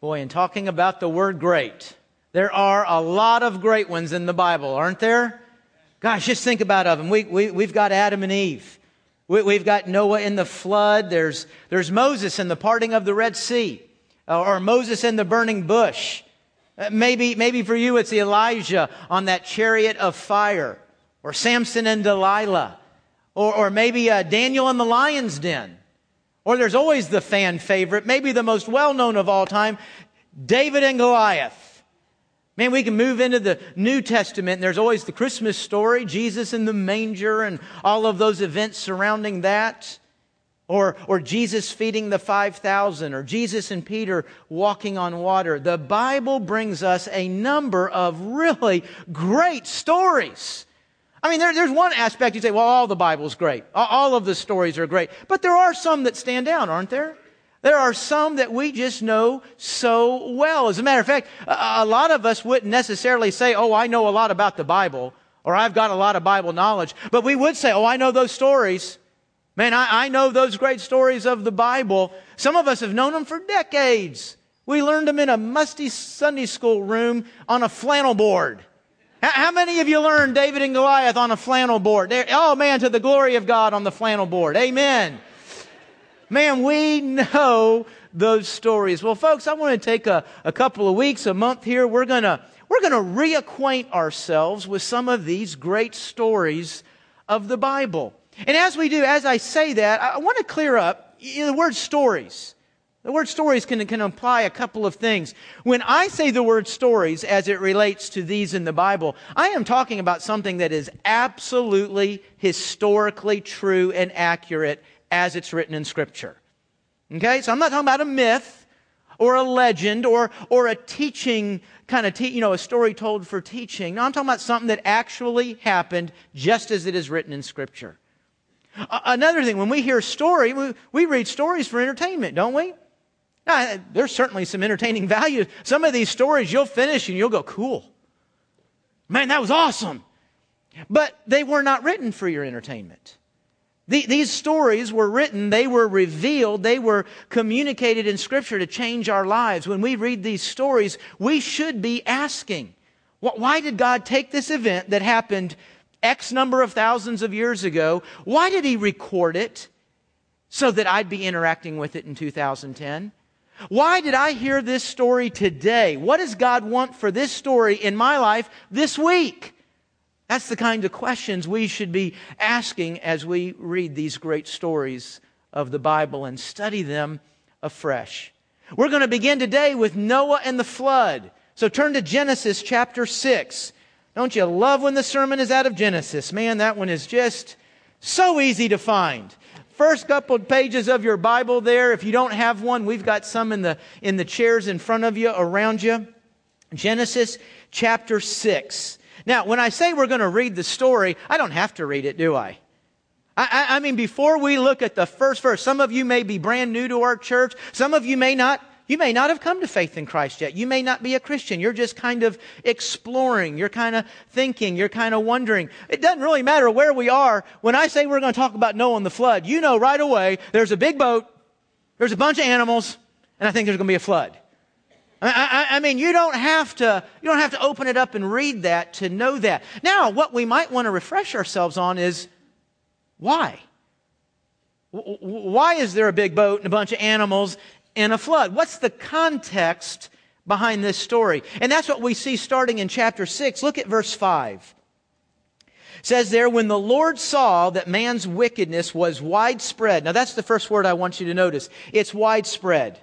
Boy, in talking about the word great, there are a lot of great ones in the Bible, aren't there? Gosh, just think about of them. We, we, we've got Adam and Eve. We, have got Noah in the flood. There's, there's Moses in the parting of the Red Sea, or Moses in the burning bush. Uh, maybe, maybe for you it's Elijah on that chariot of fire, or Samson and Delilah, or, or maybe uh, Daniel in the lion's den. Or there's always the fan favorite, maybe the most well known of all time, David and Goliath. Man, we can move into the New Testament, and there's always the Christmas story, Jesus in the manger, and all of those events surrounding that. Or, or Jesus feeding the 5,000, or Jesus and Peter walking on water. The Bible brings us a number of really great stories. I mean, there, there's one aspect you say, well, all the Bible's great. All of the stories are great. But there are some that stand out, aren't there? There are some that we just know so well. As a matter of fact, a, lot of us wouldn't necessarily say, oh, I know a lot about the Bible, or I've got a lot of Bible knowledge. But we would say, oh, I know those stories. Man, I, I know those great stories of the Bible. Some of us have known them for decades. We learned them in a musty Sunday school room on a flannel board. How many of you learned David and Goliath on a flannel board? Oh man, to the glory of God on the flannel board. Amen. Man, we know those stories. Well, folks, I want to take a, a couple of weeks, a month here. We're gonna, we're gonna reacquaint ourselves with some of these great stories of the Bible. And as we do, as I say that, I want to clear up the word stories. The word stories can, can imply a couple of things. When I say the word stories as it relates to these in the Bible, I am talking about something that is absolutely historically true and accurate as it's written in Scripture. Okay? So I'm not talking about a myth or a legend or, or a teaching kind of, te- you know, a story told for teaching. No, I'm talking about something that actually happened just as it is written in Scripture. Another thing, when we hear story, we, we read stories for entertainment, don't we? Now, there's certainly some entertaining value. Some of these stories you'll finish and you'll go, cool. Man, that was awesome. But they were not written for your entertainment. The, these stories were written, they were revealed, they were communicated in Scripture to change our lives. When we read these stories, we should be asking, why did God take this event that happened X number of thousands of years ago? Why did He record it so that I'd be interacting with it in 2010? Why did I hear this story today? What does God want for this story in my life this week? That's the kind of questions we should be asking as we read these great stories of the Bible and study them afresh. We're going to begin today with Noah and the flood. So turn to Genesis chapter 6. Don't you love when the sermon is out of Genesis? Man, that one is just so easy to find first couple pages of your Bible there. If you don't have one, we've got some in the, in the chairs in front of you, around you. Genesis chapter 6. Now, when I say we're going to read the story, I don't have to read it, do I? I, I, mean, before we look at the first verse, some of you may be brand new to our church. Some of you may not you may not have come to faith in Christ yet. You may not be a Christian. You're just kind of exploring. You're kind of thinking. You're kind of wondering. It doesn't really matter where we are. When I say we're going to talk about Noah and the flood, you know right away there's a big boat, there's a bunch of animals, and I think there's going to be a flood. I, I, I, mean, you don't have to, you don't have to open it up and read that to know that. Now, what we might want to refresh ourselves on is why? Why is there a big boat and a bunch of animals in a flood. What's the context behind this story? And that's what we see starting in chapter 6. Look at verse 5. It says there, when the Lord saw that man's wickedness was widespread. Now that's the first word I want you to notice. It's widespread.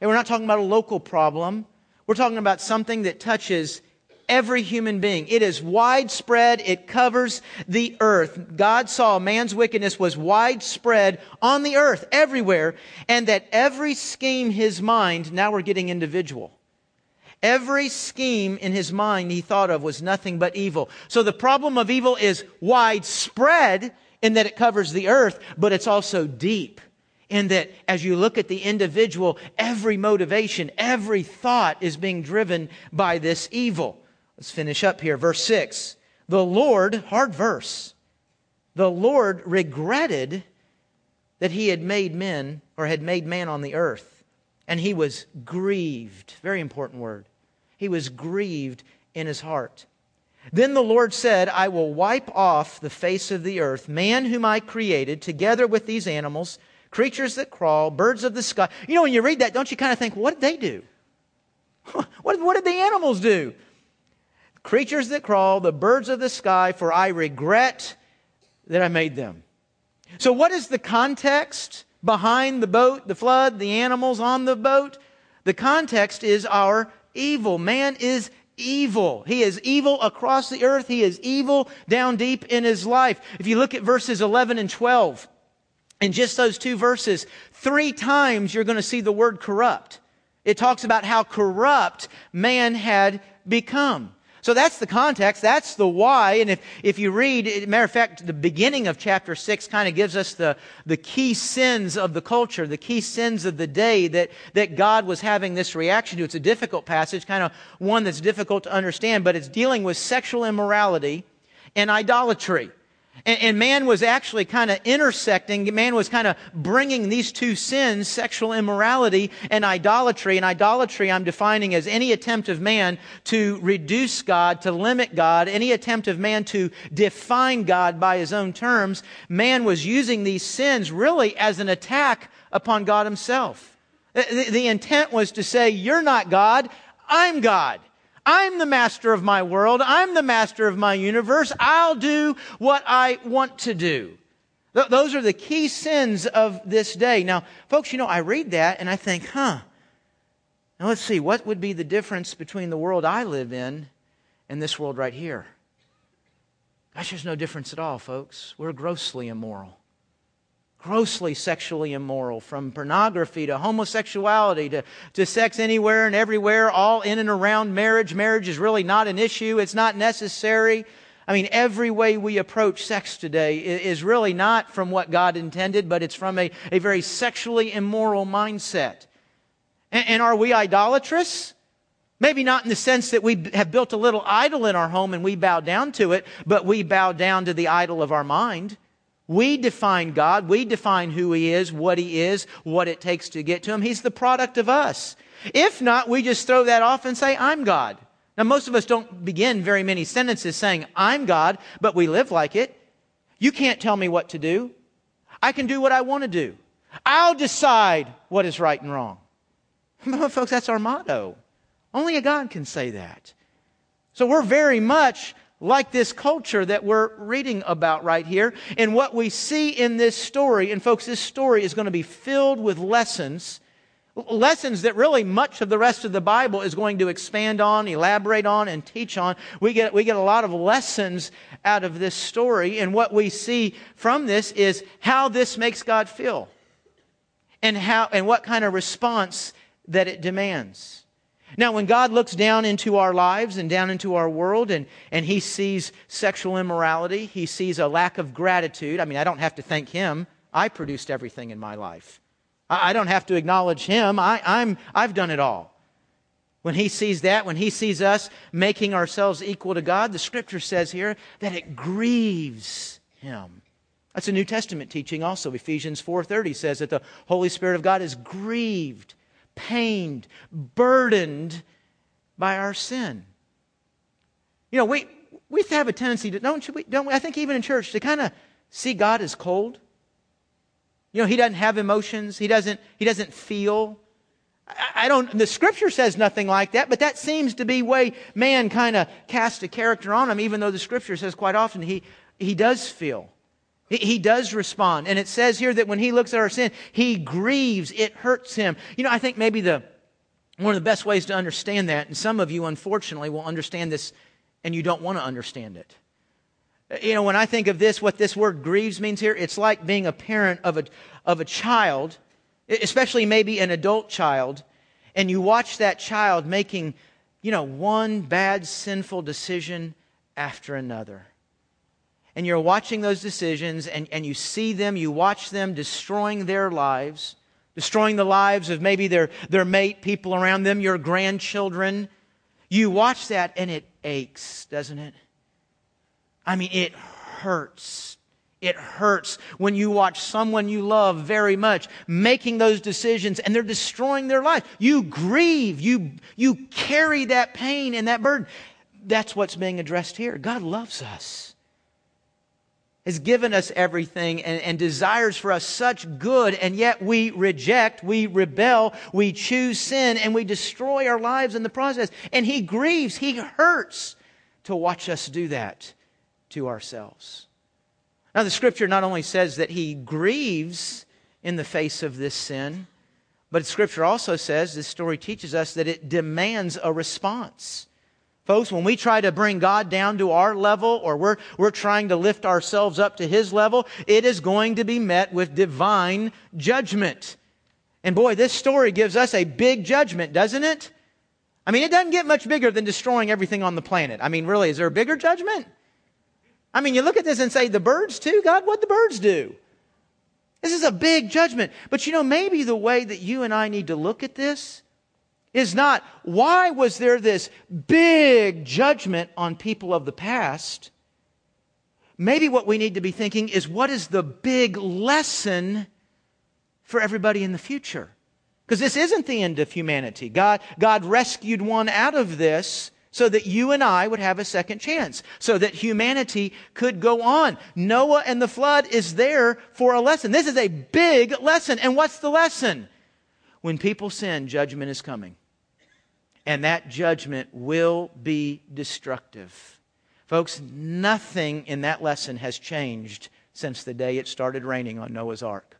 And we're not talking about a local problem. We're talking about something that touches every human being. It is widespread. It covers the earth. God saw man's wickedness was widespread on the earth, everywhere, and that every scheme his mind, now we're getting individual. Every scheme in his mind he thought of was nothing but evil. So the problem of evil is widespread in that it covers the earth, but it's also deep in that as you look at the individual, every motivation, every thought is being driven by this evil. Let's finish up here. Verse 6. The Lord, hard verse, the Lord regretted that he had made men or had made man on the earth. And he was grieved. Very important word. He was grieved in his heart. Then the Lord said, I will wipe off the face of the earth man whom I created, together with these animals, creatures that crawl, birds of the sky. You know, when you read that, don't you kind of think, what did they do? what, what did the animals do? Creatures that crawl, the birds of the sky, for I regret that I made them. So, what is the context behind the boat, the flood, the animals on the boat? The context is our evil. Man is evil. He is evil across the earth. He is evil down deep in his life. If you look at verses 11 and 12, in just those two verses, three times you're going to see the word corrupt. It talks about how corrupt man had become. So that's the context. That's the why. And if, if you read, matter of fact, the beginning of chapter 6 kind of gives us the, the key sins of the culture, the key sins of the day that, that God was having this reaction to. It's a difficult passage, kind of one that's difficult to understand, but it's dealing with sexual immorality and idolatry. And, and man was actually kind of intersecting, man was kind of bringing these two sins, sexual immorality and idolatry. And idolatry I'm defining as any attempt of man to reduce God, to limit God, any attempt of man to define God by his own terms. Man was using these sins really as an attack upon God himself. The, the intent was to say, you're not God, I'm God. I'm the master of my world. I'm the master of my universe. I'll do what I want to do. Th- those are the key sins of this day. Now, folks, you know, I read that and I think, huh. Now let's see, what would be the difference between the world I live in and this world right here? Gosh, there's no difference at all, folks. We're grossly immoral grossly sexually immoral, from pornography to homosexuality to, to sex anywhere and everywhere, all in and around marriage. Marriage is really not an issue, it's not necessary. I mean, every way we approach sex today is really not from what God intended, but it's from a, a very sexually immoral mindset. And, and are we idolatrous? Maybe not in the sense that we have built a little idol in our home and we bow down to it, but we bow down to the idol of our mind. We define God. We define who He is, what He is, what it takes to get to Him. He's the product of us. If not, we just throw that off and say, I'm God. Now, most of us don't begin very many sentences saying, I'm God, but we live like it. You can't tell me what to do. I can do what I want to do. I'll decide what is right and wrong. Folks, that's our motto. Only a God can say that. So we're very much like this culture that we're reading about right here. And what we see in this story, and folks, this story is going to be filled with lessons, lessons that really much of the rest of the Bible is going to expand on, elaborate on, and teach on. We get, we get a lot of lessons out of this story. And what we see from this is how this makes God feel and how, and what kind of response that it demands. Now, when God looks down into our lives and down into our world and, and he sees sexual immorality, he sees a lack of gratitude. I mean, I don't have to thank him. I produced everything in my life. I, I don't have to acknowledge him. I, I'm, I've done it all. When he sees that, when he sees us making ourselves equal to God, the scripture says here that it grieves him. That's a New Testament teaching also. Ephesians 4:30 says that the Holy Spirit of God is grieved pained, burdened by our sin. You know, we, we have a tendency to, don't, we, don't we? I think even in church, to kind of see God as cold. You know, he doesn't have emotions. He doesn't, he doesn't feel. I, I don't, the scripture says nothing like that, but that seems to be way man kind of casts a character on him, even though the scripture says quite often he, he does feel. He does respond. And it says here that when he looks at our sin, he grieves. It hurts him. You know, I think maybe the, one of the best ways to understand that, and some of you unfortunately will understand this and you don't want to understand it. You know, when I think of this, what this word grieves means here, it's like being a parent of a, of a child, especially maybe an adult child, and you watch that child making, you know, one bad sinful decision after another and you're watching those decisions and, and you see them, you watch them destroying their lives, destroying the lives of maybe their, their mate, people around them, your grandchildren. You watch that and it aches, doesn't it? I mean, it hurts It hurts when you watch someone you love very much making those decisions and they're destroying their life. You grieve. You, you carry that pain and that burden. That's what's being addressed here. God loves us has given us everything and, and, desires for us such good, and yet we reject, we rebel, we choose sin, and we destroy our lives in the process. And He grieves, He hurts to watch us do that to ourselves. Now, the scripture not only says that He grieves in the face of this sin, but scripture also says, this story teaches us that it demands a response. Folks, when we try to bring God down to our level or we're, we're trying to lift ourselves up to His level, it is going to be met with divine judgment. And boy, this story gives us a big judgment, doesn't it? I mean, it doesn't get much bigger than destroying everything on the planet. I mean, really, is there a bigger judgment? I mean, you look at this and say, the birds too? God, what the birds do? This is a big judgment. But you know, maybe the way that you and I need to look at this is not why was there this big judgment on people of the past? Maybe what we need to be thinking is what is the big lesson for everybody in the future? Because this isn't the end of humanity. God, God rescued one out of this so that you and I would have a second chance, so that humanity could go on. Noah and the flood is there for a lesson. This is a big lesson. And what's the lesson? When people sin, judgment is coming and that judgment will be destructive. Folks, nothing in that lesson has changed since the day it started raining on Noah's Ark.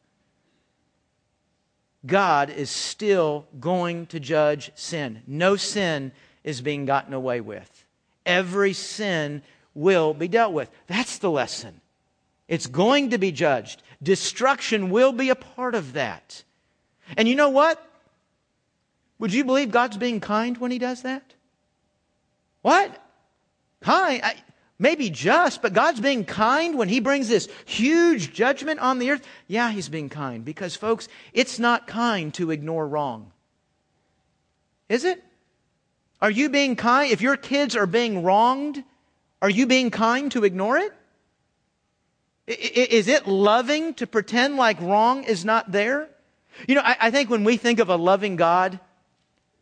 God is still going to judge sin. No sin is being gotten away with. Every sin will be dealt with. That's the lesson. It's going to be judged. Destruction will be a part of that. And you know what? Would you believe God's being kind when He does that? What? Kind? I, maybe just, but God's being kind when He brings this huge judgment on the earth? Yeah, He's being kind because, folks, it's not kind to ignore wrong. Is it? Are you being kind? If your kids are being wronged, are you being kind to ignore it? Is it loving to pretend like wrong is not there? You know, I, think when we think of a loving God,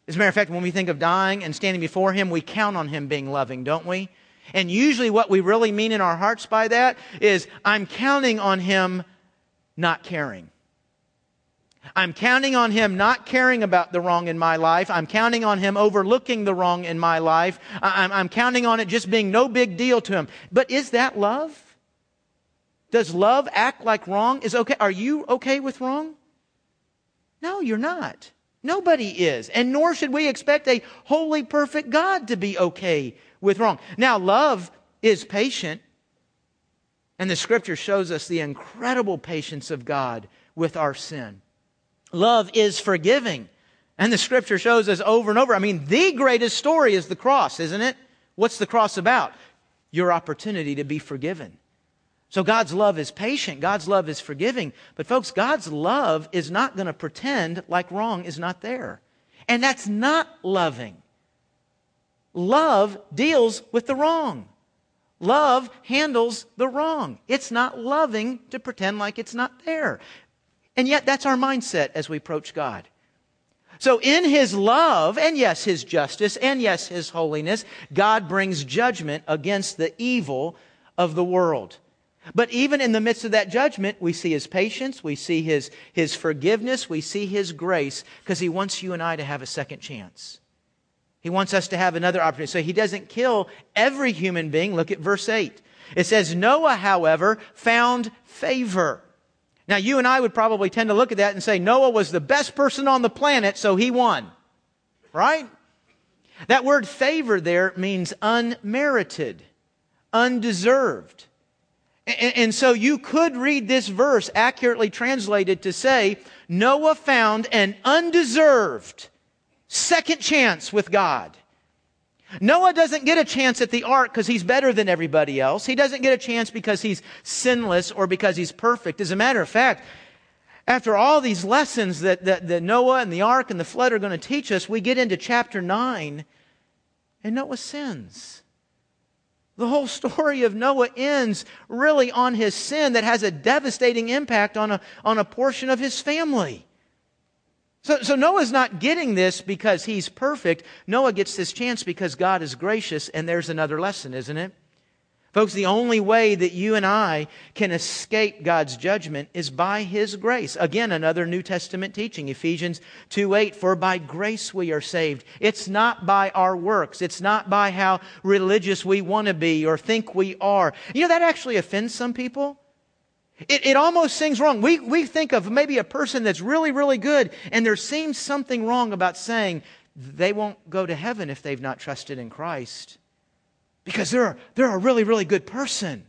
as a matter of fact, when we think of dying and standing before Him, we count on Him being loving, don't we? And usually what we really mean in our hearts by that is, I'm counting on Him not caring. I'm counting on Him not caring about the wrong in my life. I'm counting on Him overlooking the wrong in my life. I'm, I'm counting on it just being no big deal to Him. But is that love? Does love act like wrong is okay? Are you okay with wrong? No, you're not. Nobody is. And nor should we expect a holy, perfect God to be okay with wrong. Now, love is patient. And the scripture shows us the incredible patience of God with our sin. Love is forgiving. And the scripture shows us over and over. I mean, the greatest story is the cross, isn't it? What's the cross about? Your opportunity to be forgiven. So God's love is patient. God's love is forgiving. But folks, God's love is not going to pretend like wrong is not there. And that's not loving. Love deals with the wrong. Love handles the wrong. It's not loving to pretend like it's not there. And yet that's our mindset as we approach God. So in his love, and yes, his justice, and yes, his holiness, God brings judgment against the evil of the world. But even in the midst of that judgment, we see his patience, we see his, his forgiveness, we see his grace, because he wants you and I to have a second chance. He wants us to have another opportunity. So he doesn't kill every human being. Look at verse 8. It says, Noah, however, found favor. Now, you and I would probably tend to look at that and say, Noah was the best person on the planet, so he won. Right? That word favor there means unmerited, undeserved. And, so you could read this verse accurately translated to say, Noah found an undeserved second chance with God. Noah doesn't get a chance at the ark because he's better than everybody else. He doesn't get a chance because he's sinless or because he's perfect. As a matter of fact, after all these lessons that, that, that Noah and the ark and the flood are going to teach us, we get into chapter 9 and Noah sins. The whole story of Noah ends really on his sin that has a devastating impact on a, on a portion of his family. So, so Noah's not getting this because he's perfect. Noah gets this chance because God is gracious, and there's another lesson, isn't it? Folks, the only way that you and I can escape God's judgment is by His grace. Again, another New Testament teaching, Ephesians 2 8, for by grace we are saved. It's not by our works. It's not by how religious we want to be or think we are. You know, that actually offends some people. It, it almost seems wrong. We, we think of maybe a person that's really, really good, and there seems something wrong about saying they won't go to heaven if they've not trusted in Christ because they're, they're a really, really good person.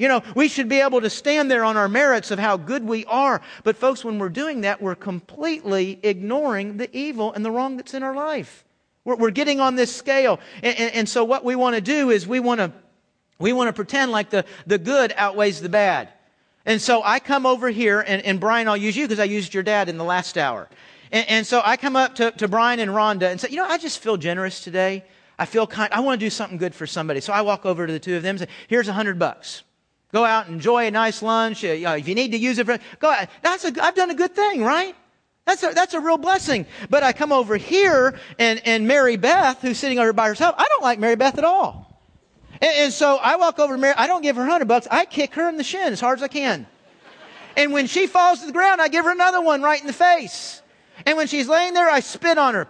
You know, we should be able to stand there on our merits of how good we are. But, folks, when we're doing that, we're completely ignoring the evil and the wrong that's in our life. We're, we're getting on this scale. And, and, and so, what we want to do is we want to we want to pretend like the, the good outweighs the bad. And so, I come over here, and, and Brian, I'll use you because I used your dad in the last hour. And, and so, I come up to, to Brian and Rhonda and say, You know, I just feel generous today. I feel kind, I want to do something good for somebody. So I walk over to the two of them and say, here's a hundred bucks. Go out and enjoy a nice lunch. You know, if you need to use it for, go out. That's a, I've done a good thing, right? That's a, that's a real blessing. But I come over here and, and Mary Beth, who's sitting over by herself, I don't like Mary Beth at all. And, and so I walk over to Mary, I don't give her a hundred bucks. I kick her in the shin as hard as I can. And when she falls to the ground, I give her another one right in the face. And when she's laying there, I spit on her.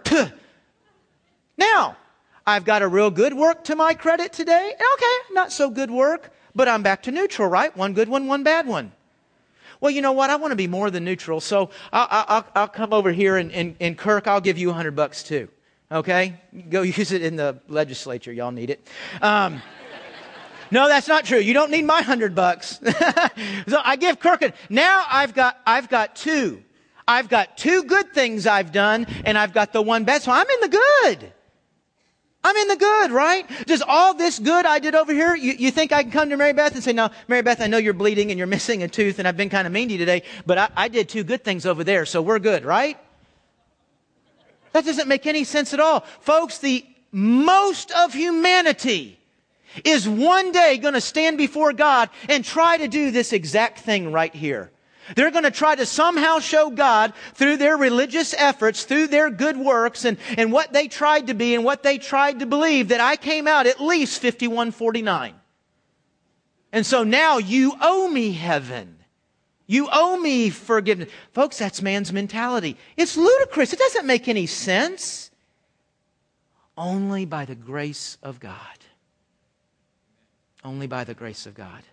Now, I've got a real good work to my credit today. Okay, not so good work, but I'm back to neutral, right? One good one, one bad one. Well, you know what? I want to be more than neutral, so I'll, I'll, I'll come over here and, and, and Kirk, I'll give you a hundred bucks too. Okay? Go use it in the legislature. Y'all need it. Um, no, that's not true. You don't need my hundred bucks. so I give Kirk it. Now I've got, I've got two. I've got two good things I've done, and I've got the one bad. So I'm in the good. I'm in the good, right? Just all this good I did over here, you, you think I can come to Mary Beth and say, no, Mary Beth, I know you're bleeding and you're missing a tooth and I've been kind of mean to you today, but I, I did two good things over there, so we're good, right? That doesn't make any sense at all. Folks, the most of humanity is one day going to stand before God and try to do this exact thing right here. They're going to try to somehow show God through their religious efforts, through their good works, and, and what they tried to be and what they tried to believe that I came out at least 5149. And so now you owe me heaven. You owe me forgiveness. Folks, that's man's mentality. It's ludicrous. It doesn't make any sense. Only by the grace of God. Only by the grace of God.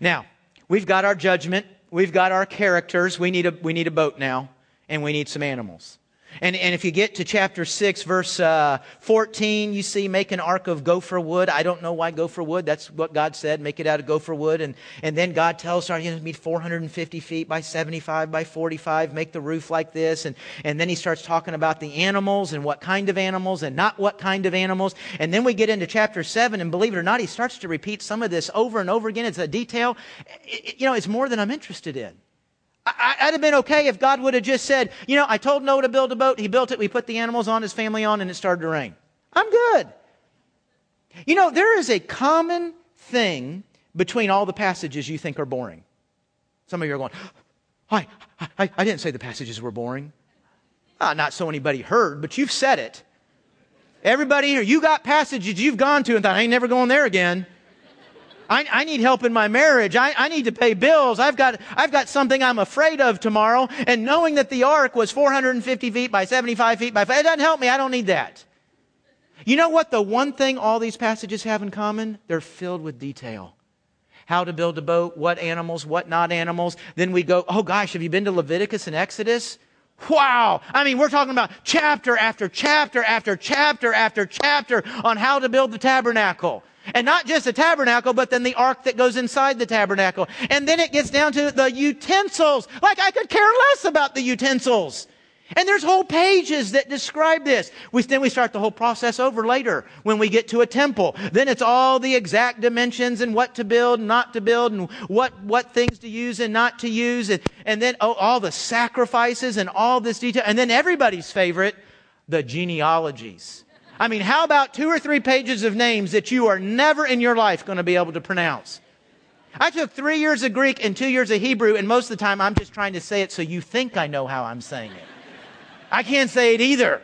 Now, we've got our judgment we've got our characters. We need a, we need a boat now, and we need some animals. And, and if you get to chapter 6, verse uh, 14, you see, make an ark of gopher wood. I don't know why gopher wood. That's what God said. Make it out of gopher wood. And, and then God tells her, you know, need 450 feet by 75 by 45. Make the roof like this. And, and then he starts talking about the animals and what kind of animals and not what kind of animals. And then we get into chapter 7, and believe it or not, he starts to repeat some of this over and over again. It's a detail. It, you know, it's more than I'm interested in. I, would have been okay if God would have just said, you know, I told Noah to build a boat. He built it. We put the animals on, his family on, and it started to rain. I'm good. You know, there is a common thing between all the passages you think are boring. Some of you are going, I, I, I didn't say the passages were boring. Ah, not so anybody heard, but you've said it. Everybody here, you got passages you've gone to and thought, I ain't never going there again. I, I, need help in my marriage. I, I, need to pay bills. I've got, I've got something I'm afraid of tomorrow. And knowing that the ark was 450 feet by 75 feet by, it doesn't help me. I don't need that. You know what? The one thing all these passages have in common? They're filled with detail. How to build a boat, what animals, what not animals. Then we go, oh gosh, have you been to Leviticus and Exodus? Wow. I mean, we're talking about chapter after chapter after chapter after chapter on how to build the tabernacle. And not just the tabernacle, but then the ark that goes inside the tabernacle. And then it gets down to the utensils. Like I could care less about the utensils. And there's whole pages that describe this. We, then we start the whole process over later when we get to a temple. Then it's all the exact dimensions and what to build and not to build and what, what things to use and not to use. And, and then oh, all the sacrifices and all this detail. And then everybody's favorite, the genealogies. I mean, how about two or three pages of names that you are never in your life going to be able to pronounce? I took three years of Greek and two years of Hebrew, and most of the time I'm just trying to say it so you think I know how I'm saying it. I can't say it either.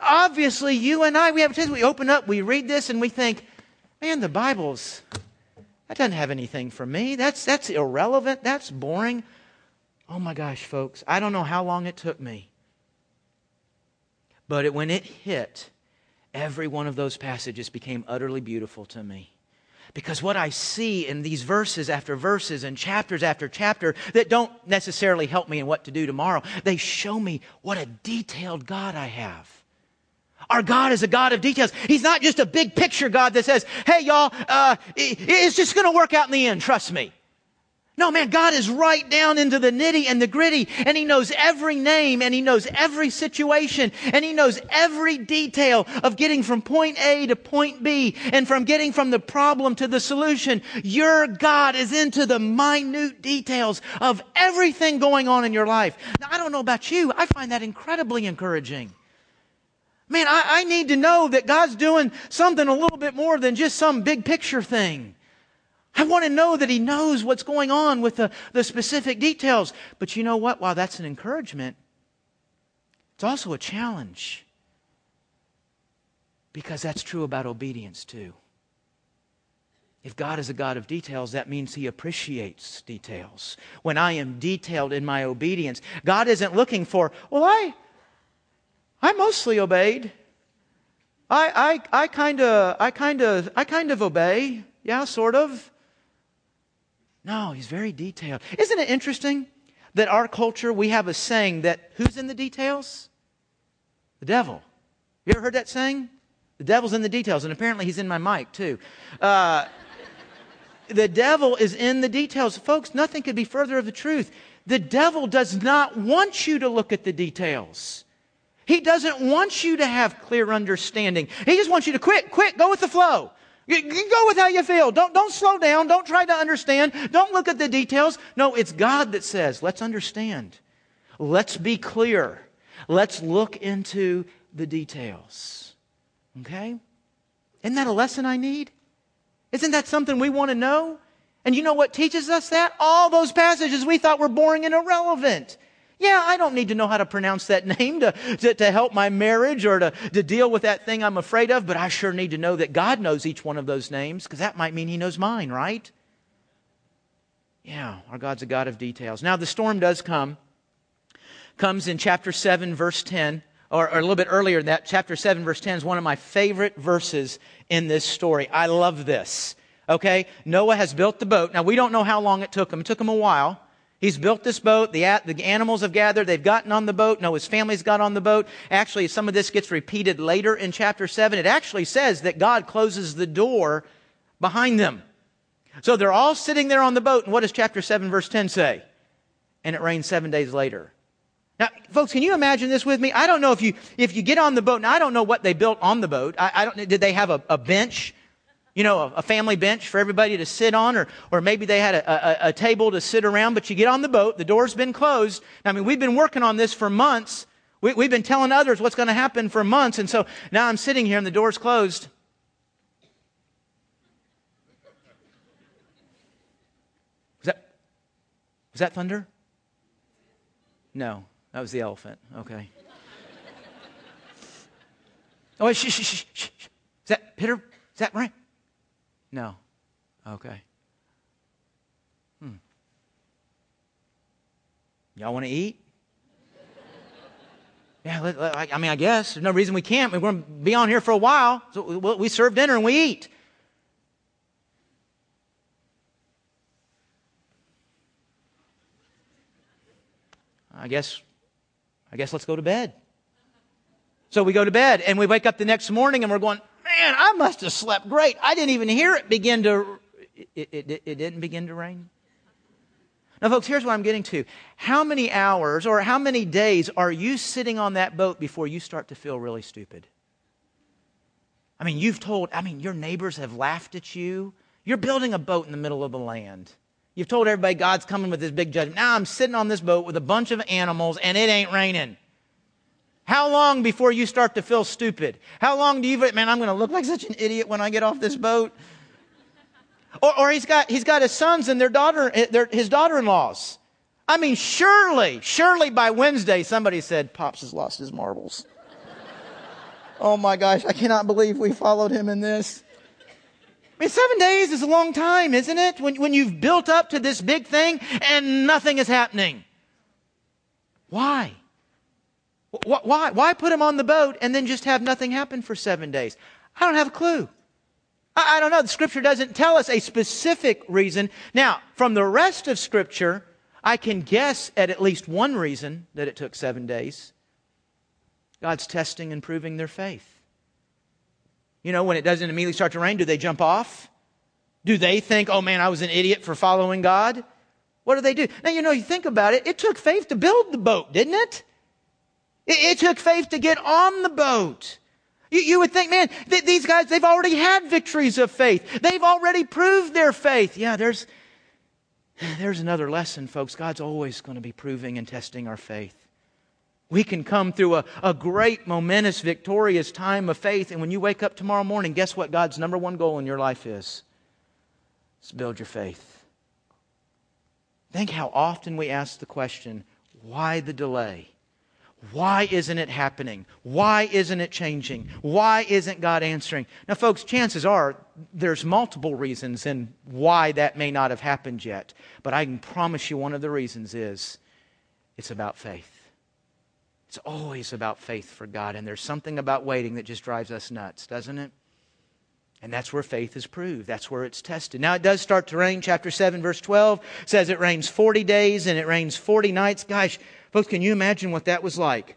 Obviously, you and I, we have a we open up, we read this, and we think, man, the Bible's, that doesn't have anything for me. That's, that's irrelevant. That's boring. Oh my gosh, folks, I don't know how long it took me. But it, when it hit, every one of those passages became utterly beautiful to me. Because what I see in these verses after verses and chapters after chapter that don't necessarily help me in what to do tomorrow, they show me what a detailed God I have. Our God is a God of details. He's not just a big picture God that says, hey, y'all, uh, it's just going to work out in the end, trust me. No, man, God is right down into the nitty and the gritty, and He knows every name, and He knows every situation, and He knows every detail of getting from point A to point B, and from getting from the problem to the solution. Your God is into the minute details of everything going on in your life. Now, I don't know about you, I find that incredibly encouraging. Man, I, I need to know that God's doing something a little bit more than just some big picture thing. I want to know that he knows what's going on with the, the specific details. But you know what? While that's an encouragement, it's also a challenge. Because that's true about obedience too. If God is a God of details, that means He appreciates details. When I am detailed in my obedience, God isn't looking for, well, I, I mostly obeyed. I, I, I kind of, I kind of, I kind of obey. Yeah, sort of. No, he's very detailed. Isn't it interesting that our culture, we have a saying that who's in the details? The devil. You ever heard that saying? The devil's in the details, and apparently he's in my mic too. Uh, the devil is in the details. Folks, nothing could be further of the truth. The devil does not want you to look at the details. He doesn't want you to have clear understanding. He just wants you to quit, quit, go with the flow. You, go with how you feel. Don't, don't slow down. Don't try to understand. Don't look at the details. No, it's God that says, let's understand. Let's be clear. Let's look into the details. Okay? Isn't that a lesson I need? Isn't that something we want to know? And you know what teaches us that? All those passages we thought were boring and irrelevant. Yeah, I don't need to know how to pronounce that name to, to, to, help my marriage or to, to deal with that thing I'm afraid of, but I sure need to know that God knows each one of those names because that might mean He knows mine, right? Yeah, our God's a God of details. Now, the storm does come. Comes in chapter 7, verse 10, or, or a little bit earlier than that. Chapter 7, verse 10 is one of my favorite verses in this story. I love this. Okay? Noah has built the boat. Now, we don't know how long it took him. It took him a while. He's built this boat. The, the animals have gathered. They've gotten on the boat. Noah's family's got on the boat. Actually, some of this gets repeated later in chapter 7. It actually says that God closes the door behind them. So they're all sitting there on the boat. And what does chapter 7, verse 10 say? And it rains seven days later. Now, folks, can you imagine this with me? I don't know if you, if you get on the boat, now I don't know what they built on the boat. I, I don't, did they have a, a bench you know, a, a, family bench for everybody to sit on, or, or maybe they had a, a, a, table to sit around, but you get on the boat, the door's been closed. I mean, we've been working on this for months. We, we've been telling others what's going to happen for months, and so now I'm sitting here and the door's closed. Was that, thunder? No, that was the elephant. Okay. Oh, shh, shh, shh, shh. Is that Peter? Is that right? No. Okay. Hmm. Y'all want to eat? yeah, let, let, I mean, I guess. There's no reason we can't. We're going to be on here for a while. So we, we serve dinner and we eat. I guess, I guess let's go to bed. So we go to bed and we wake up the next morning and we're going, man, I must have slept great. I didn't even hear it begin to, it, it, it didn't begin to rain. Now, folks, here's what I'm getting to. How many hours or how many days are you sitting on that boat before you start to feel really stupid? I mean, you've told, I mean, your neighbors have laughed at you. You're building a boat in the middle of the land. You've told everybody God's coming with his big judgment. Now I'm sitting on this boat with a bunch of animals and it ain't raining. How long before you start to feel stupid? How long do you, man, I'm going to look like such an idiot when I get off this boat? Or, or he's got, he's got his sons and their daughter, eh, their, his daughter-in-laws. I mean, surely, surely by Wednesday somebody said, Pops has lost his marbles. oh my gosh, I cannot believe we followed him in this. I mean, seven days is a long time, isn't it? When, when you've built up to this big thing and nothing is happening. Why? Why? Why put him on the boat and then just have nothing happen for seven days? I don't have a clue. I, I don't know. The scripture doesn't tell us a specific reason. Now, from the rest of scripture, I can guess at at least one reason that it took seven days. God's testing and proving their faith. You know, when it doesn't immediately start to rain, do they jump off? Do they think, oh man, I was an idiot for following God? What do they do? Now, you know, you think about it, it took faith to build the boat, didn't it? It, it took faith to get on the boat. You, you would think, man, th- these guys, they've already had victories of faith. They've already proved their faith. Yeah, there's, there's another lesson, folks. God's always going to be proving and testing our faith. We can come through a, a great, momentous, victorious time of faith, and when you wake up tomorrow morning, guess what God's number one goal in your life is? It's build your faith. Think how often we ask the question, why the delay? Why isn't it happening? Why isn't it changing? Why isn't God answering? Now, folks, chances are there's multiple reasons and why that may not have happened yet. But I can promise you one of the reasons is it's about faith. It's always about faith for God. And there's something about waiting that just drives us nuts, doesn't it? And that's where faith is proved. That's where it's tested. Now it does start to rain. Chapter 7, verse 12 says it rains 40 days and it rains 40 nights. Gosh, Folks, can you imagine what that was like?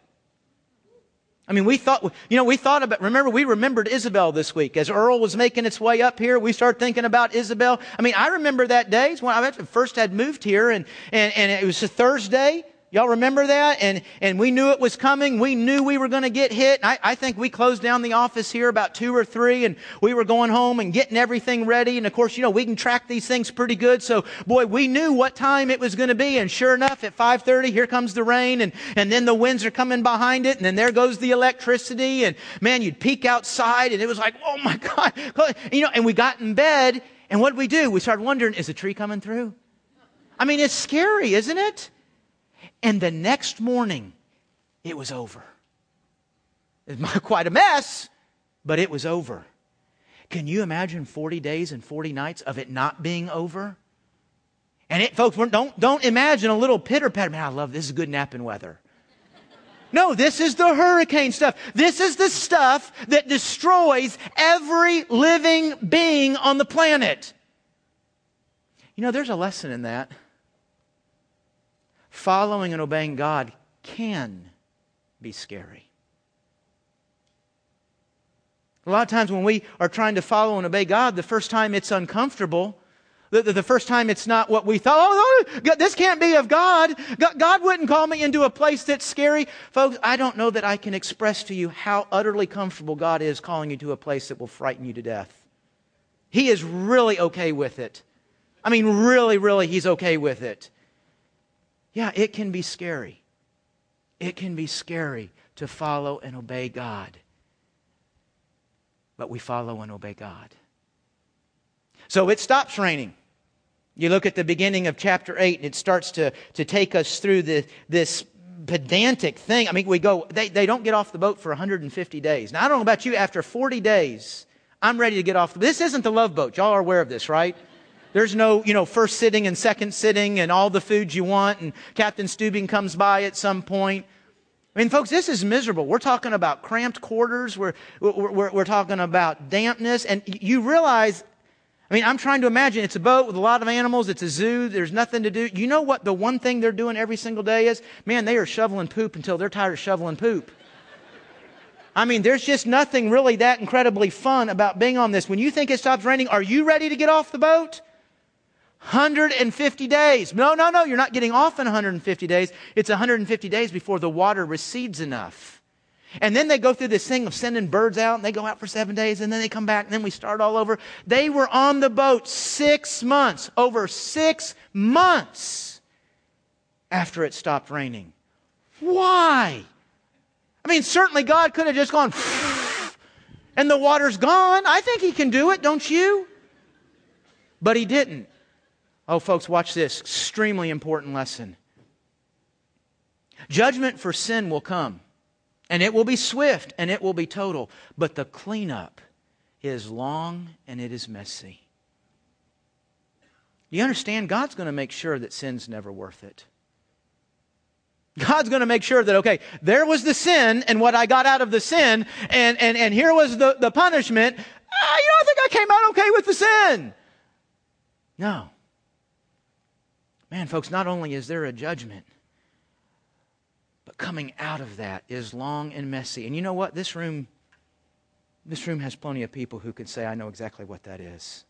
I mean, we thought, you know, we thought about, remember, we remembered Isabel this week. As Earl was making its way up here, we started thinking about Isabel. I mean, I remember that day when I first had moved here and, and, and it was a Thursday Y'all remember that? And, and we knew it was coming. We knew we were going to get hit. I, I think we closed down the office here about two or three and we were going home and getting everything ready. And of course, you know, we can track these things pretty good. So boy, we knew what time it was going to be. And sure enough, at 5.30, here comes the rain and, and then the winds are coming behind it. And then there goes the electricity. And man, you'd peek outside and it was like, oh my God. You know, and we got in bed and what did we do? We started wondering, is the tree coming through? I mean, it's scary, isn't it? And the next morning, it was over. It quite a mess, but it was over. Can you imagine 40 days and 40 nights of it not being over? And it, folks, don't, don't imagine a little pitter patter. Man, I love this is good napping weather. No, this is the hurricane stuff. This is the stuff that destroys every living being on the planet. You know, there's a lesson in that following and obeying God can be scary. A lot of times when we are trying to follow and obey God, the first time it's uncomfortable. The, the, the first time it's not what we thought. Oh, oh, oh no, this can't be of God. God. God wouldn't call me into a place that's scary. Folks, I don't know that I can express to you how utterly comfortable God is calling you to a place that will frighten you to death. He is really okay with it. I mean, really, really, He's okay with it. Yeah, it can be scary. It can be scary to follow and obey God. But we follow and obey God. So it stops raining. You look at the beginning of chapter 8, and it starts to, to take us through the, this pedantic thing. I mean, we go, they, they don't get off the boat for 150 days. Now, I don't know about you, after 40 days, I'm ready to get off. The, this isn't the love boat. Y'all are aware of this, right? There's no, you know, first sitting and second sitting and all the foods you want and Captain Stubing comes by at some point. I mean, folks, this is miserable. We're talking about cramped quarters. We're, we're, we're talking about dampness. And you realize, I mean, I'm trying to imagine it's a boat with a lot of animals. It's a zoo. There's nothing to do. You know what the one thing they're doing every single day is? Man, they are shoveling poop until they're tired of shoveling poop. I mean, there's just nothing really that incredibly fun about being on this. When you think it stops raining, are you ready to get off the boat? 150 days. No, no, no, you're not getting off in 150 days. It's 150 days before the water recedes enough. And then they go through this thing of sending birds out, and they go out for seven days, and then they come back, and then we start all over. They were on the boat six months, over six months after it stopped raining. Why? I mean, certainly God could have just gone and the water's gone. I think he can do it, don't you? But he didn't. Oh, folks, watch this. Extremely important lesson. Judgment for sin will come, and it will be swift and it will be total, but the cleanup is long and it is messy. You understand? God's going to make sure that sin's never worth it. God's going to make sure that, okay, there was the sin and what I got out of the sin, and, and, and here was the, the punishment. Ah, you know, I think I came out okay with the sin. No. Man, folks, not only is there a judgment, but coming out of that is long and messy. And you know what? This room, this room has plenty of people who can say, I know exactly what that is.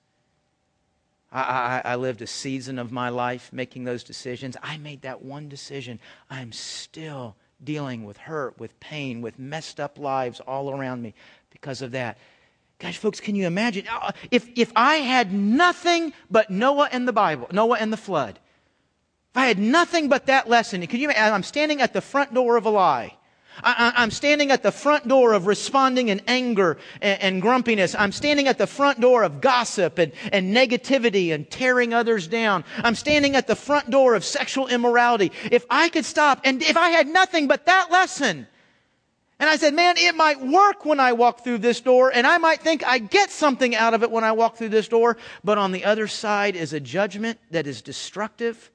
I, I, I, lived a season of my life making those decisions. I made that one decision. I'm still dealing with hurt, with pain, with messed up lives all around me because of that. Guys, folks, can you imagine? Uh, if, if I had nothing but Noah and the Bible, Noah and the flood, if I had nothing but that lesson, can you? I'm standing at the front door of a lie. I, am standing at the front door of responding in anger and, and, grumpiness. I'm standing at the front door of gossip and, and negativity and tearing others down. I'm standing at the front door of sexual immorality. If I could stop and if I had nothing but that lesson, and I said, man, it might work when I walk through this door, and I might think I get something out of it when I walk through this door, but on the other side is a judgment that is destructive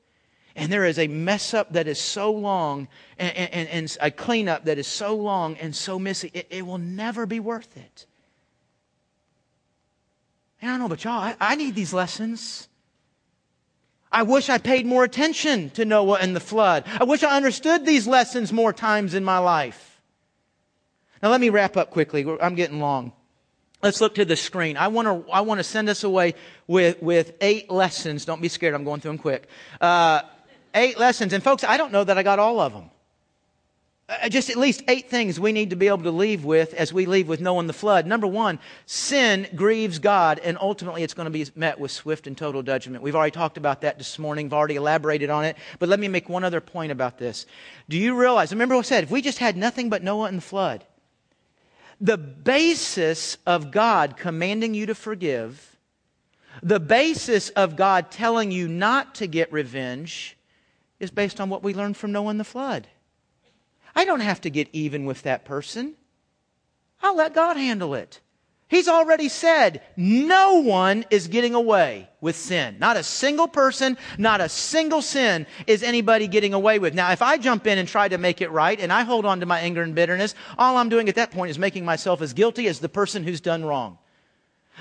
and there is a mess up that is so long and, and, and a cleanup that is so long and so messy, it, it will never be worth it. And I don't know about y'all, I, I need these lessons. I wish I paid more attention to Noah and the flood. I wish I understood these lessons more times in my life. Now, let me wrap up quickly. I'm getting long. Let's look to the screen. I want to, I want to send us away with, with eight lessons. Don't be scared. I'm going through them quick. Uh, eight lessons. And folks, I don't know that I got all of them. Uh, just at least eight things we need to be able to leave with as we leave with knowing the flood. Number one, sin grieves God, and ultimately it's going to be met with swift and total judgment. We've already talked about that this morning. We've already elaborated on it. But let me make one other point about this. Do you realize, remember what I said, if we just had nothing but Noah and the flood, the basis of God commanding you to forgive, the basis of God telling you not to get revenge, is based on what we learned from Noah and the flood. I don't have to get even with that person. I'll let God handle it. He's already said no one is getting away with sin. Not a single person, not a single sin is anybody getting away with. Now, if I jump in and try to make it right and I hold on to my anger and bitterness, all I'm doing at that point is making myself as guilty as the person who's done wrong.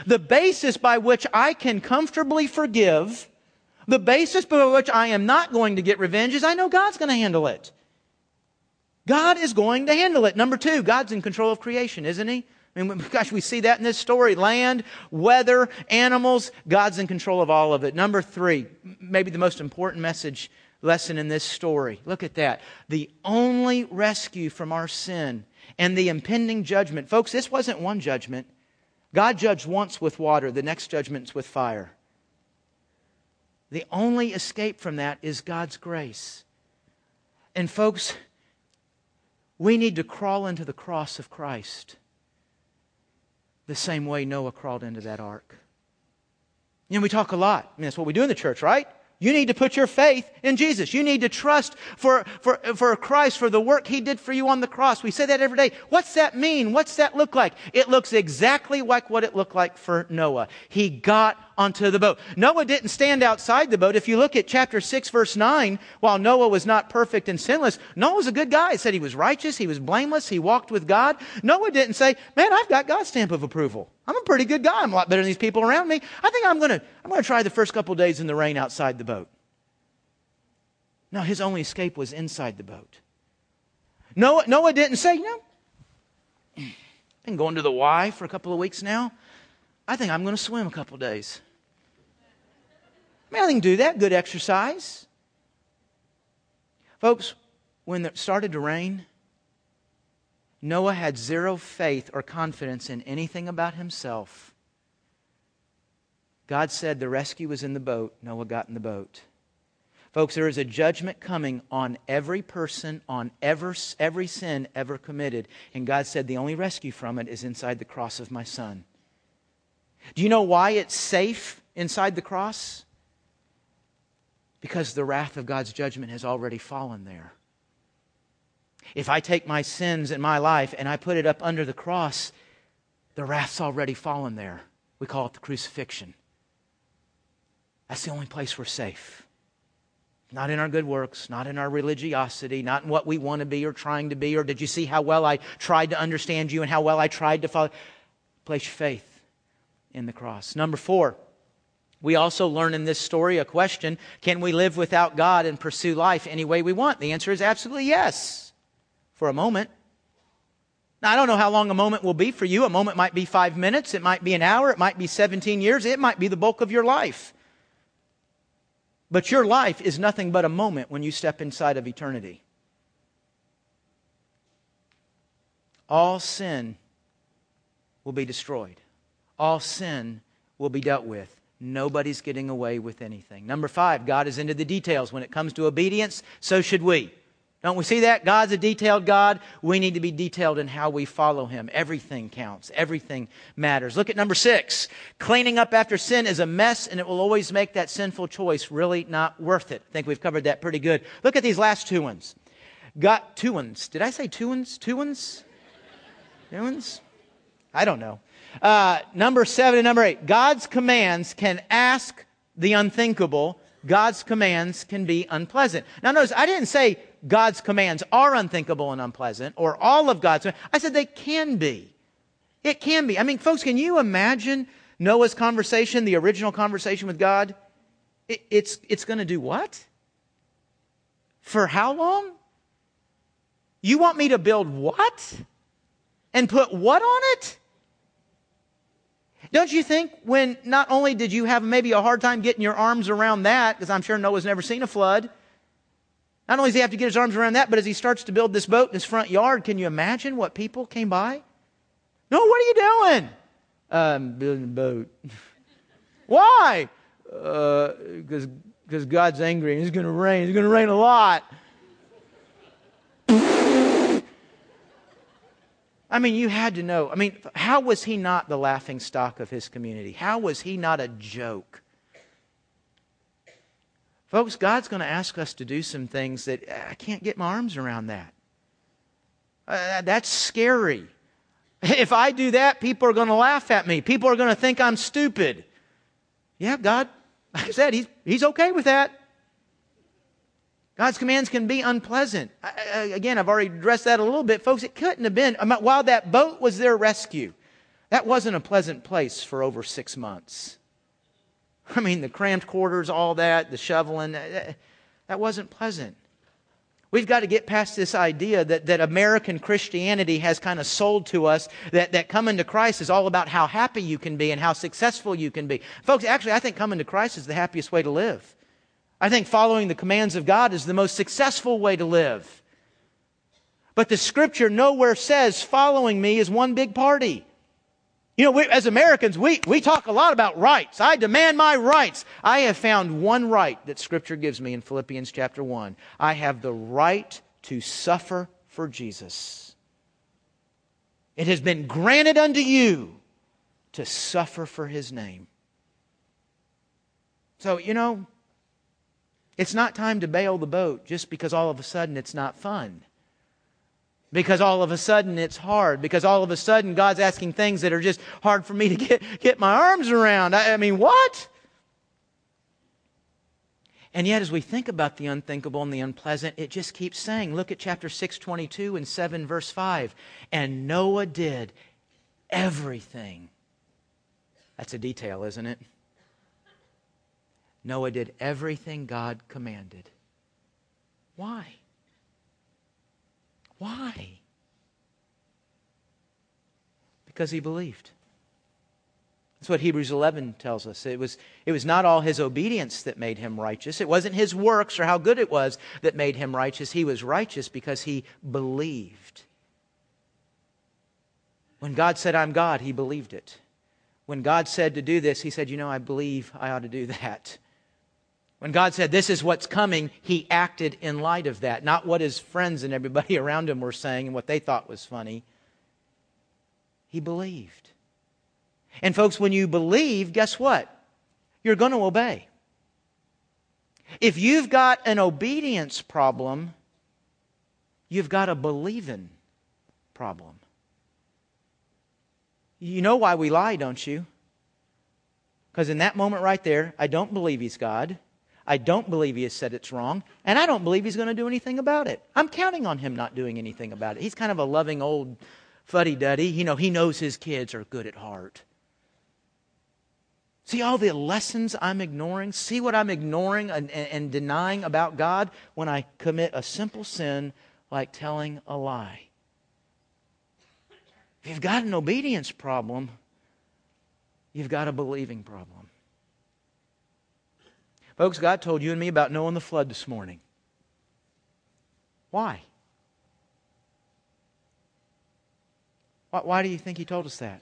The basis by which I can comfortably forgive the basis by which I am not going to get revenge is I know God's going to handle it. God is going to handle it. Number two, God's in control of creation, isn't He? I mean, gosh, we see that in this story. Land, weather, animals, God's in control of all of it. Number three, maybe the most important message lesson in this story. Look at that. The only rescue from our sin and the impending judgment. Folks, this wasn't one judgment. God judged once with water, the next judgment's with fire. The only escape from that is God's grace. And, folks, we need to crawl into the cross of Christ the same way Noah crawled into that ark. You know, we talk a lot. I mean, that's what we do in the church, right? You need to put your faith in Jesus. You need to trust for, for, for Christ, for the work He did for you on the cross. We say that every day. What's that mean? What's that look like? It looks exactly like what it looked like for Noah. He got onto the boat. Noah didn't stand outside the boat. If you look at chapter 6, verse 9, while Noah was not perfect and sinless, Noah was a good guy. He said he was righteous, he was blameless, he walked with God. Noah didn't say, Man, I've got God's stamp of approval. I'm a pretty good guy. I'm a lot better than these people around me. I think I'm going to I'm going to try the first couple days in the rain outside the boat. No, his only escape was inside the boat. Noah, Noah didn't say, you know, I've been going to the Y for a couple of weeks now. I think I'm going to swim a couple days. Mean, I can do that. Good exercise. Folks, when it started to rain, Noah had zero faith or confidence in anything about himself. God said the rescue was in the boat. Noah got in the boat. Folks, there is a judgment coming on every person, on ever, every sin ever committed. And God said the only rescue from it is inside the cross of my son. Do you know why it's safe inside the cross? Because the wrath of God's judgment has already fallen there. If I take my sins in my life and I put it up under the cross, the wrath's already fallen there. We call it the crucifixion. That's the only place we're safe. Not in our good works, not in our religiosity, not in what we want to be or trying to be, or did you see how well I tried to understand you and how well I tried to follow? Place your faith in the cross. Number four, we also learn in this story a question Can we live without God and pursue life any way we want? The answer is absolutely yes, for a moment. Now, I don't know how long a moment will be for you. A moment might be five minutes, it might be an hour, it might be 17 years, it might be the bulk of your life. But your life is nothing but a moment when you step inside of eternity. All sin will be destroyed, all sin will be dealt with. Nobody's getting away with anything. Number five, God is into the details. When it comes to obedience, so should we. Don't we see that? God's a detailed God. We need to be detailed in how we follow Him. Everything counts. Everything matters. Look at number six. Cleaning up after sin is a mess and it will always make that sinful choice really not worth it. I think we've covered that pretty good. Look at these last two ones. Got two ones. Did I say two ones? Two ones? Two ones? I don't know. Uh, number seven and number eight. God's commands can ask the unthinkable. God's commands can be unpleasant. Now notice, I didn't say God's commands are unthinkable and unpleasant, or all of God's. I said they can be. It can be. I mean, folks, can you imagine Noah's conversation, the original conversation with God? It, it's it's going to do what? For how long? You want me to build what? And put what on it? Don't you think when not only did you have maybe a hard time getting your arms around that, because I'm sure Noah's never seen a flood, not only does he have to get his arms around that, but as he starts to build this boat in his front yard, can you imagine what people came by? No, what are you doing? I'm building a boat. Why? Because uh, because God's angry and it's going to rain. It's going to rain a lot. I mean, you had to know. I mean, how was he not the laughing stock of his community? How was he not a joke? Folks, God's going to ask us to do some things that I can't get my arms around that. Uh, that's scary. If I do that, people are going to laugh at me. People are going to think I'm stupid. Yeah, God, like I said, He's, he's okay with that. God's commands can be unpleasant. I, again, I've already addressed that a little bit. Folks, it couldn't have been, um, while that boat was their rescue, that wasn't a pleasant place for over six months. I mean, the cramped quarters, all that, the shoveling, uh, that wasn't pleasant. We've got to get past this idea that, that American Christianity has kind of sold to us that, that coming to Christ is all about how happy you can be and how successful you can be. Folks, actually, I think coming to Christ is the happiest way to live. I think following the commands of God is the most successful way to live. But the scripture nowhere says following me is one big party. You know, we, as Americans, we, we talk a lot about rights. I demand my rights. I have found one right that Scripture gives me in Philippians chapter 1. I have the right to suffer for Jesus. It has been granted unto you to suffer for his name. So, you know, it's not time to bail the boat just because all of a sudden it's not fun. Because all of a sudden it's hard. Because all of a sudden god's asking things that are just hard for me to get, get my arms around. I, I, mean what? And yet as we think about the unthinkable and the unpleasant it just keeps saying look at chapter 6 22 and 7 verse 5 and noah did everything. That's a detail isn't it noah did everything god commanded why why? Because he believed. That's what Hebrews 11 tells us. It was, it was not all his obedience that made him righteous. It wasn't his works or how good it was that made him righteous. He was righteous because he believed. When God said, I'm God, he believed it. When God said to do this, he said, You know, I believe I ought to do that. When God said, This is what's coming, he acted in light of that, not what his friends and everybody around him were saying and what they thought was funny. He believed. And, folks, when you believe, guess what? You're going to obey. If you've got an obedience problem, you've got a believing problem. You know why we lie, don't you? Because in that moment right there, I don't believe he's God. I don't believe he has said it's wrong, and I don't believe he's going to do anything about it. I'm counting on him not doing anything about it. He's kind of a loving old fuddy duddy. You know, he knows his kids are good at heart. See all the lessons I'm ignoring? See what I'm ignoring and, and, and, denying about God when I commit a simple sin like telling a lie? If you've got an obedience problem, you've got a believing problem. Folks, God told you and me about and the flood this morning. Why? Why do you think He told us that?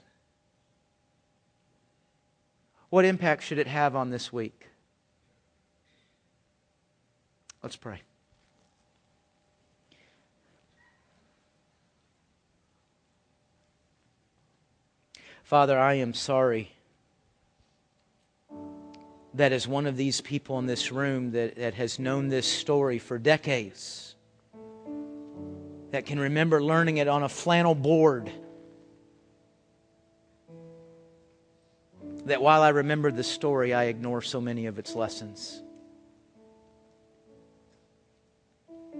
What impact should it have on this week? Let's pray. Father, I am sorry that as one of these people in this room that, that has known this story for decades, that can remember learning it on a flannel board that while I remember the story, I ignore so many of its lessons.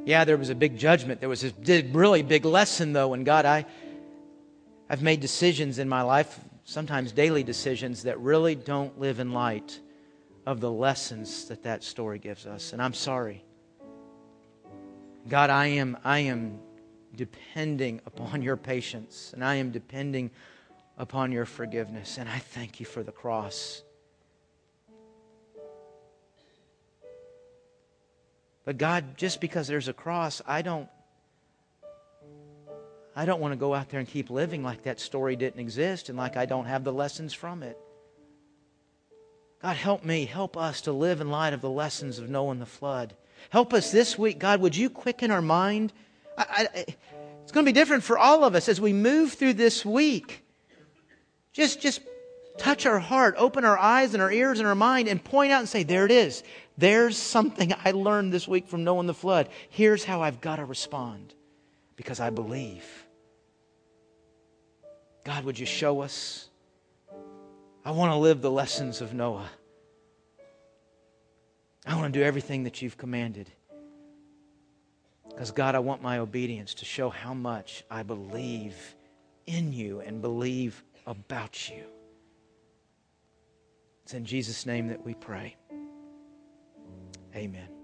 Yeah, there was a big judgment. There was a really big lesson, though. And God, I, I've made decisions in my life, sometimes daily decisions, that really don't live in light of the lessons that that story gives us. And I'm sorry. God, I am, I am depending upon your patience, and I am depending upon your forgiveness. And I thank you for the cross. But God, just because there's a cross, I don't I don't want to go out there and keep living like that story didn't exist and like I don't have the lessons from it. God, help me, help us to live in light of the lessons of and the flood. Help us this week, God. Would you quicken our mind? I, I, it's going to be different for all of us as we move through this week. Just, just touch our heart, open our eyes and our ears and our mind, and point out and say, There it is. There's something I learned this week from and the flood. Here's how I've got to respond because I believe. God, would you show us? I want to live the lessons of Noah. I want to do everything that you've commanded. Because, God, I want my obedience to show how much I believe in you and believe about you. It's in Jesus' name that we pray. Amen.